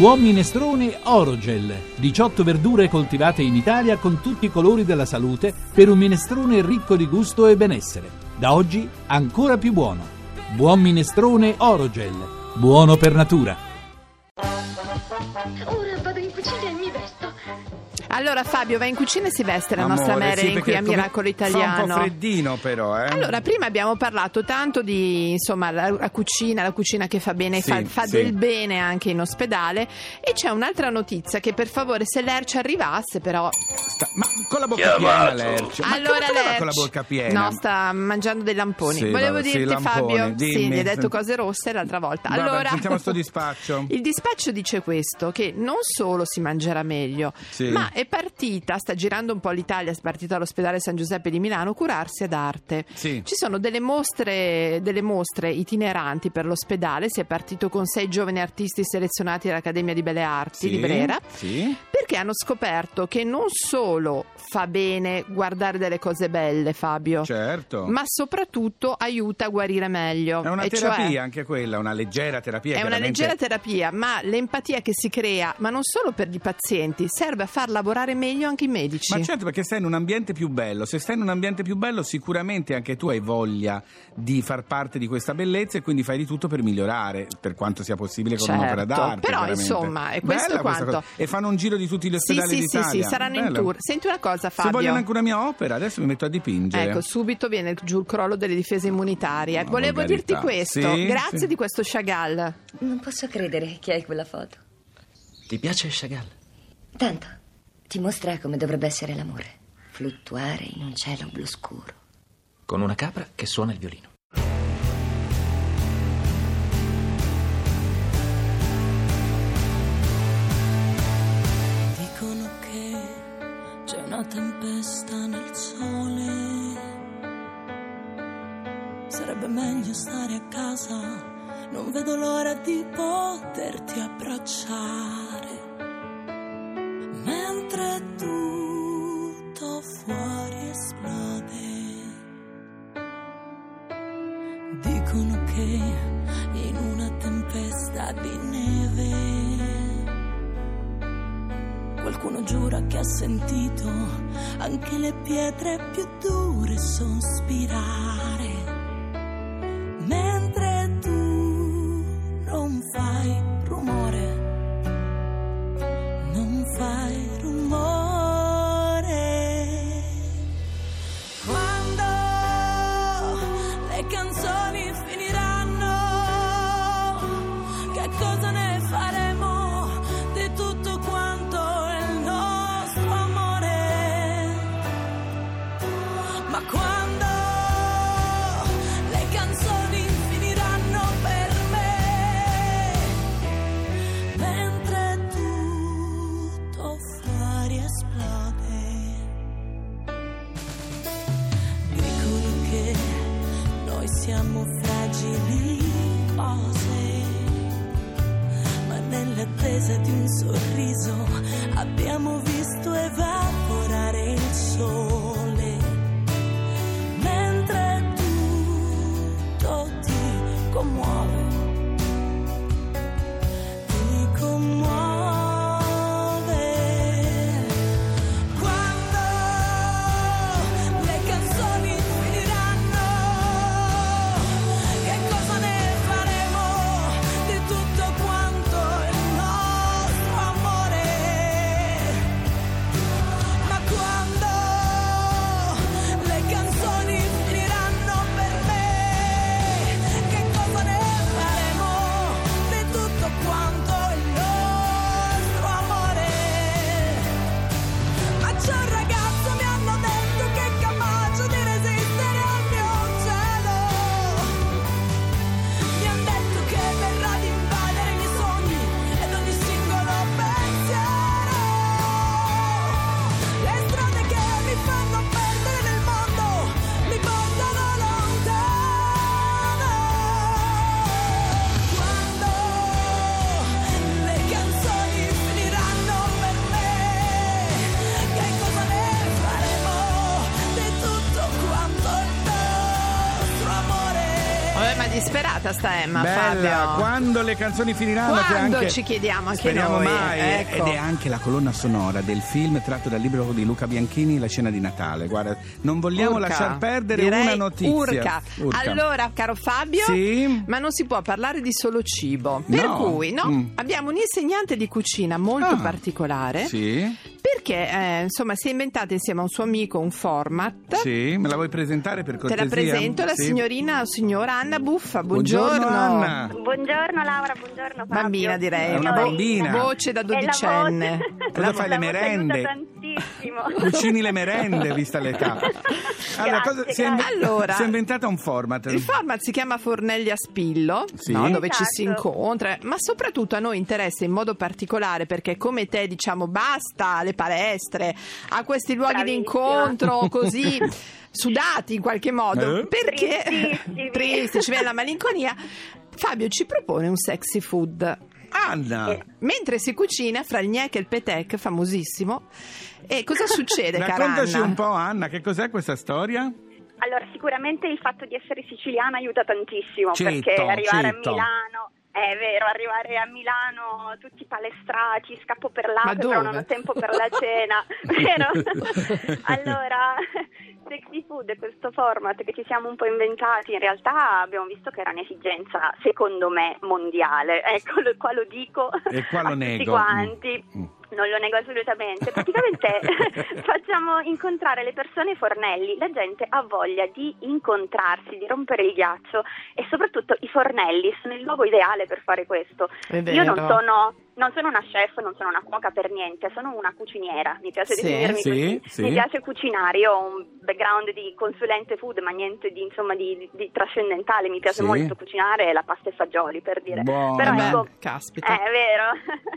Buon minestrone Orogel. 18 verdure coltivate in Italia con tutti i colori della salute per un minestrone ricco di gusto e benessere. Da oggi ancora più buono. Buon minestrone Orogel. Buono per natura. Allora Fabio va in cucina e si veste la nostra Amore, sì, Marilyn qui perché a Miracolo Fa un Italiano. po' freddino però, eh. Allora, prima abbiamo parlato tanto di insomma la, la cucina, la cucina che fa bene, Sì, fa, fa sì. del bene anche in ospedale. E c'è un'altra notizia che per favore se l'Erci arrivasse, però. Sta- ma con la bocca piena Lercio. Ma allora Lerch- con la bocca piena? No, sta mangiando dei lamponi. Sì, Volevo vabbè, sì, dirti, lamponi, Fabio, sì, dimmi. gli hai detto cose rosse l'altra volta. Vabbè, allora, sentiamo sto dispaccio. Il dispaccio dice questo: che non solo si mangerà meglio, Sì. ma è partita, sta girando un po' l'Italia, è partita all'ospedale San Giuseppe di Milano, curarsi ad arte. Sì. Ci sono delle mostre, delle mostre itineranti per l'ospedale, si è partito con sei giovani artisti selezionati dall'Accademia di Belle Arti Sì, di Brera. Sì. Perché hanno scoperto che non solo fa bene guardare delle cose belle, Fabio, Certo. ma soprattutto aiuta a guarire meglio. È una E cioè- terapia anche quella, una leggera terapia. è una leggera terapia, ma l'empatia che si crea, ma non solo per i pazienti, serve a far lavorare meglio anche i medici. Ma certo perché stai in un ambiente più bello, se stai in un ambiente più bello sicuramente anche tu hai voglia di far parte di questa bellezza e quindi fai di tutto per migliorare per quanto sia possibile con Certo, un'opera d'arte. però, chiaramente. insomma, è questo Bella quanto. cosa. E fanno un giro di tutti gli Sì, ospedali sì, sì, d'Italia. sì, saranno in Bello. tour. Senti una cosa, Se Fabio. vogliono anche una mia opera, adesso mi metto a dipingere. Ecco, subito viene giù il crollo delle difese immunitarie. No, Volevo volgarità. dirti questo. Sì, Grazie sì. di questo Chagall. Non posso credere che hai quella foto. Ti piace Chagall? Tanto. Ti mostra come dovrebbe essere l'amore. Fluttuare in un cielo blu scuro. Con una capra che suona il violino. Meglio stare a casa. Non vedo l'ora di poterti abbracciare. Mentre tutto fuori esplode. Dicono che in una tempesta di neve Qualcuno giura che ha sentito anche le pietre più dure sospirare. Siamo fragili cose, ma nell'attesa di un sorriso abbiamo visto evaporare il sole. Disperata sta Emma, Bella, Fabio. quando le canzoni finiranno Quando anche, ci chiediamo anche speriamo noi, mai ecco. ed è anche la colonna sonora del film tratto dal libro di Luca Bianchini La cena di Natale guarda non vogliamo Urca. lasciar perdere Direi una notizia Urca. Urca. Allora, caro Fabio, Sì? ma non si può parlare di solo cibo. Per No. cui, no, Mm. abbiamo un insegnante di cucina molto Ah. particolare sì perché, eh, insomma, si è inventato insieme a un suo amico un format. sì me la vuoi presentare per Te cortesia la presento, la Sì. signorina o signora Anna Buffa. Buongiorno. buongiorno Anna Buongiorno Laura, buongiorno Fabio. Bambina, direi. È una Signori, bambina. Voce da è la voce. dodicenne. Cosa fai, le merende? Cucini le merende vista l'età allora, cosa, si, è inve-. Allora, si è inventata un format Il format si chiama Fornelli a Spillo, Sì. no? dove ci si Esatto. incontra, ma soprattutto a noi interessa in modo particolare perché come te diciamo basta alle palestre, a questi luoghi di incontro così sudati in qualche modo, Eh? perché tristi, ci viene la malinconia. Fabio ci propone un sexy food. Anna Mentre si cucina fra il gnec e il petec, famosissimo. E cosa succede, cara raccontaci un po' Anna che cos'è questa storia Allora, sicuramente il fatto di essere siciliana aiuta tantissimo Certo, perché arrivare certo. a Milano è vero, arrivare a Milano tutti palestrati, scappo per Ma però non ho tempo per la cena, vero? allora, Sexy Food è questo format che ci siamo un po' inventati, in realtà abbiamo visto che era un'esigenza, secondo me, mondiale. Ecco, qua lo dico E qua lo a tutti nego. quanti. Mm. Non lo nego assolutamente. Praticamente facciamo incontrare le persone ai fornelli. La gente ha voglia di incontrarsi, di rompere il ghiaccio e soprattutto i fornelli sono il luogo ideale per fare questo. Io non sono, non sono una chef, non sono una cuoca per niente, sono una cuciniera. Mi piace Sì, definirmi sì, così. sì. Mi piace cucinare. Io ho un background di consulente food, ma niente di, insomma, di, di- trascendentale. Mi piace molto cucinare la pasta e fagioli, per dire. Buono. Però Beh, ecco, caspita. eh, è vero.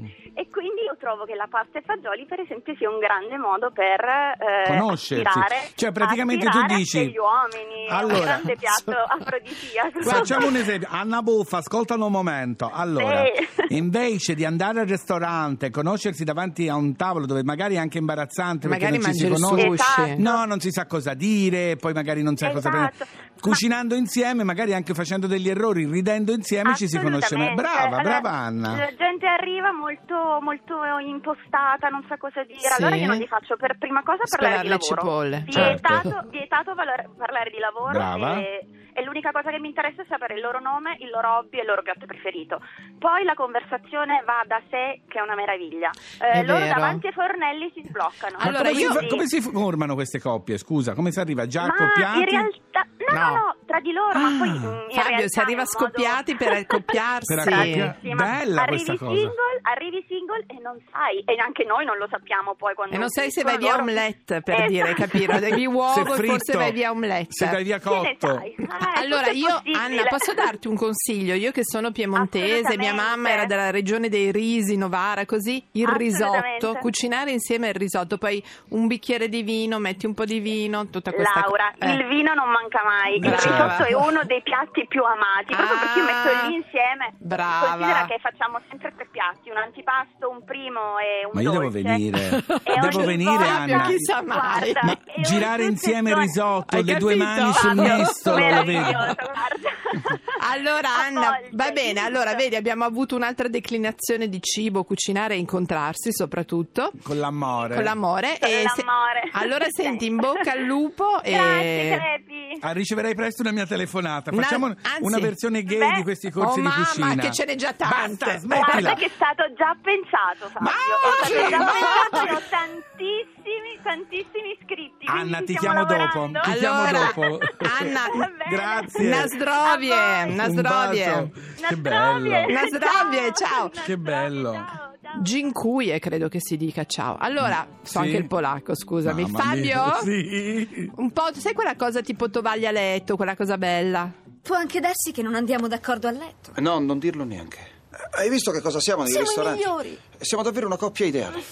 e quindi io trovo che la pasta e fagioli, per esempio, sia un grande modo per eh, Conoscersi. aspirare, Cioè, praticamente tu dici- gli uomini. Allora, un grande piatto afrodisiaco. Facciamo un esempio, Anna Buffa, ascoltano un momento. Allora, invece di andare al ristorante, conoscersi davanti a un tavolo dove magari è anche imbarazzante perché Magari non ci si conosce. Esatto. no, non si sa cosa dire, poi magari non sa cosa Esatto. prendere. Cucinando insieme, magari anche facendo degli errori, ridendo insieme, ci si conosce. meglio. Assolutamente. Brava, Allora, brava Anna. La gente arriva molto, molto impostata, non sa cosa dire. Sì. Allora io non gli faccio per prima cosa parlare Spelare di lavoro. cipolle, Vietato, certo. vietato valore- parlare di lavoro. Brava. E, e l'unica cosa che mi interessa è sapere il loro nome, il loro hobby e il loro piatto preferito. Poi la conversazione va da sé, che è una meraviglia. Eh, È loro vero. davanti ai fornelli si sbloccano. Ma Allora, come, io- si fa- come si formano queste coppie? Scusa, come si arriva? Già Ma accoppiati? in realtà no, no, No. tra di loro, ma poi Ah. mm, in Fabio, realtà si arriva è un modo- scoppiati per accoppiarsi. Per accoppiare- Bravissima. Bella arrivi questa cosa. Single, arrivi single e non sai, e anche noi non lo sappiamo poi quando E non sai se vai via loro. omelette, per Esatto. dire, capire? Devi uovo e forse vai via omelette. Se vai via cotto. Eh, Allora io. Anna posso darti un consiglio io che sono piemontese mia mamma era della regione dei risi Novara così il risotto cucinare insieme il risotto poi un bicchiere di vino metti un po' di vino tutta questa Laura, co- eh. il vino non manca mai. Brava. Il risotto è uno dei piatti più amati, proprio perché io metto Ah, lì insieme. brava. Considera che facciamo sempre tre piatti, un antipasto, un primo e un Ma io devo dolce. venire. E Devo venire, Anna. Chissà mai. Guarda, Ma girare insieme il risotto, Hai le due capito? mani sul Fabio, mestolo, lo guarda. Allora Anna, va bene, allora vedi abbiamo avuto un'altra declinazione di cibo, cucinare e incontrarsi soprattutto Con l'amore. con l'amore. Con e se- l'amore. allora senti, in bocca al lupo e... Grazie, Crepi. Ah, riceverai presto una mia telefonata. Una- Facciamo anzi- una versione gay Beh. di questi corsi Oh, di mamma, cucina. che ce n'è già tante. Basta, Guarda smettila. che è stato già pensato, Fabio. Ma- stato già Ma- pensato ho tantissimi, tantissimi iscritti. Anna, ti chiamo lavorando. dopo. Ti chiamo Allora, dopo. Anna. Grazie. Nasdrovie. Nasdrovie. Che bello. Nasdrovie, ciao. Che bello. ciao. Gincuie credo che si dica ciao. Allora, so Sì. anche il polacco, scusami. Mamma Fabio? mia, Sì. Un po', sai quella cosa tipo tovaglia a letto, quella cosa bella? Può anche darsi che non andiamo d'accordo a letto. No, non dirlo neanche. Hai visto che cosa siamo nei Siamo i ristoranti? migliori. Siamo davvero una coppia ideale.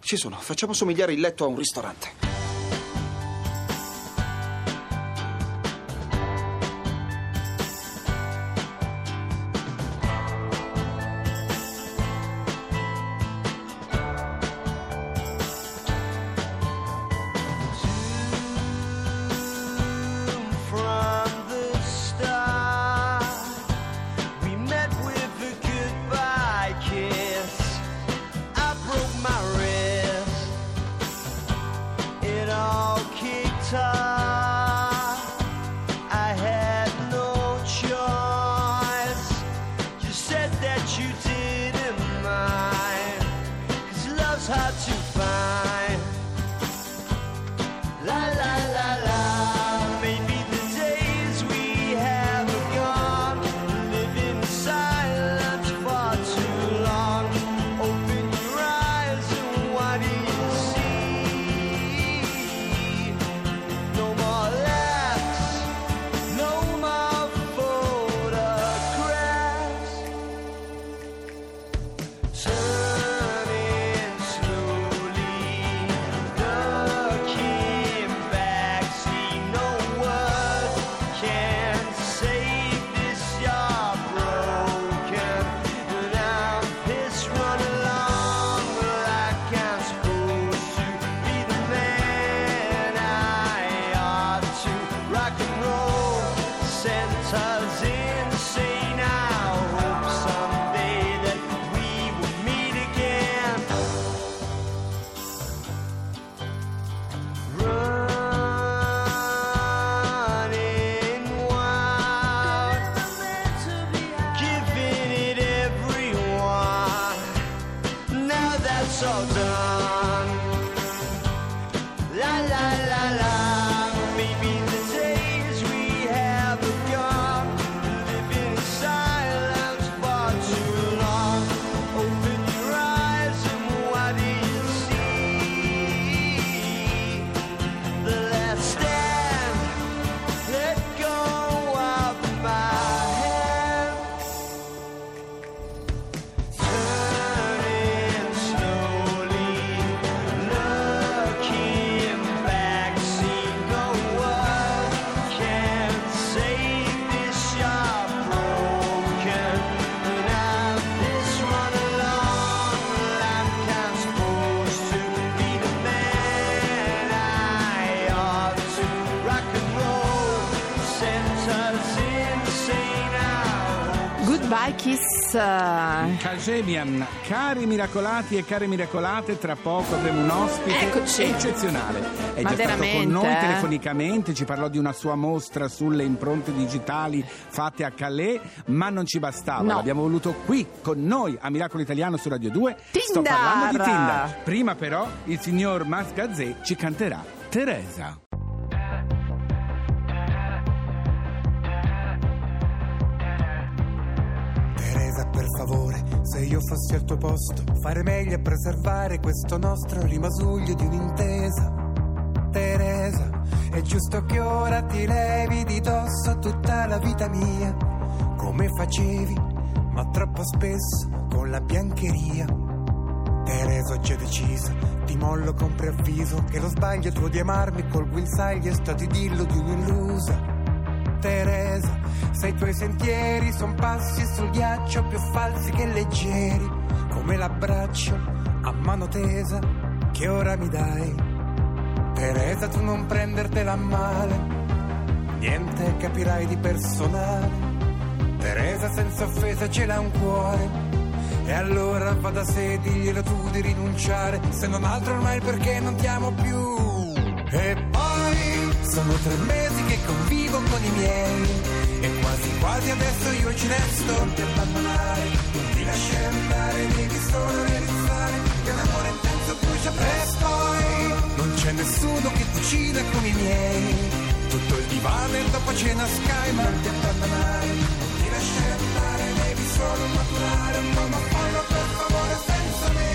Ci sono, facciamo somigliare il letto a un ristorante. sozinho. Kiss. Cagemian, cari miracolati e care miracolate, tra poco avremo un ospite Eccoci. eccezionale. È Ma già stato con noi eh? telefonicamente, ci parlò di una sua mostra sulle impronte digitali fatte a Calais, ma non ci bastava. No. L'abbiamo voluto qui con noi a Miracolo Italiano su Radio 2. Sto Tindar! parlando di Tinder. Prima però il signor Mas Gazzè ci canterà Teresa. Per favore, se io fossi al tuo posto, fare meglio a preservare questo nostro rimasuglio di un'intesa. Teresa, è giusto che ora ti levi di dosso tutta la vita mia, come facevi, ma troppo spesso con la biancheria. Teresa, ho già deciso, ti mollo con preavviso, che lo sbaglio tuo di amarmi col guinzaglio è stato dillo di un'illusa. Teresa, se i tuoi sentieri son passi sul ghiaccio più falsi che leggeri, come l'abbraccio a mano tesa che ora mi dai. Teresa, tu non prendertela a male, niente capirai di personale. Teresa, senza offesa ce l'ha un cuore. E allora va da sé, diglielo tu di rinunciare, se non altro ormai perché non ti amo più. E poi sono tre mesi che convivo con i miei quasi quasi adesso io ci resto. Ti abbandonare, non ti lasciare andare Devi solo realizzare che l'amore intenso brucia presto E non c'è nessuno che cucina come i miei. Tutto il divano e dopo cena sky Ma non ti abbandonare, non ti lasciare andare Devi solo maturare un po' ma fallo per favore senza me.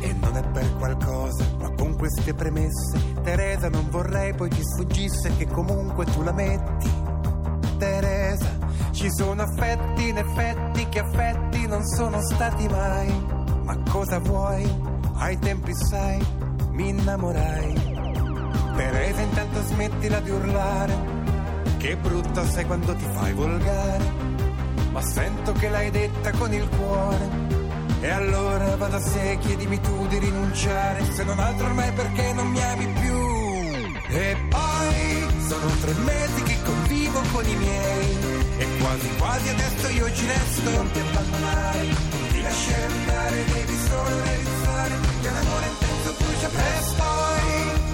E non è per qualcosa, con queste premesse, Teresa non vorrei poi ti sfuggisse che comunque tu la metti. Teresa, ci sono affetti in effetti che affetti non sono stati mai. Ma cosa vuoi? Ai tempi sai, mi innamorai. Teresa, intanto smettila di urlare, che brutta sei quando ti fai volgare. Ma sento che l'hai detta con il cuore. E allora va da sé, chiedimi tu di rinunciare, se non altro ormai perché non mi ami più. E poi sono tre mesi che convivo con i miei, e quasi quasi adesso io ci resto. Non ti abbandonare, non ti lasciare andare, devi solo realizzare che l'amore intenso brucia presto.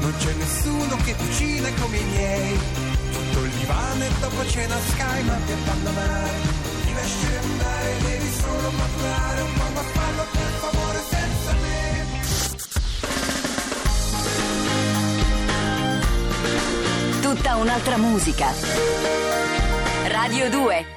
Non c'è nessuno che cucina come i miei, tutto il divano e dopo cena sky, non ti abbandonare, devi solo maturare un po' ma fallo. Tutta un'altra musica. Radio 2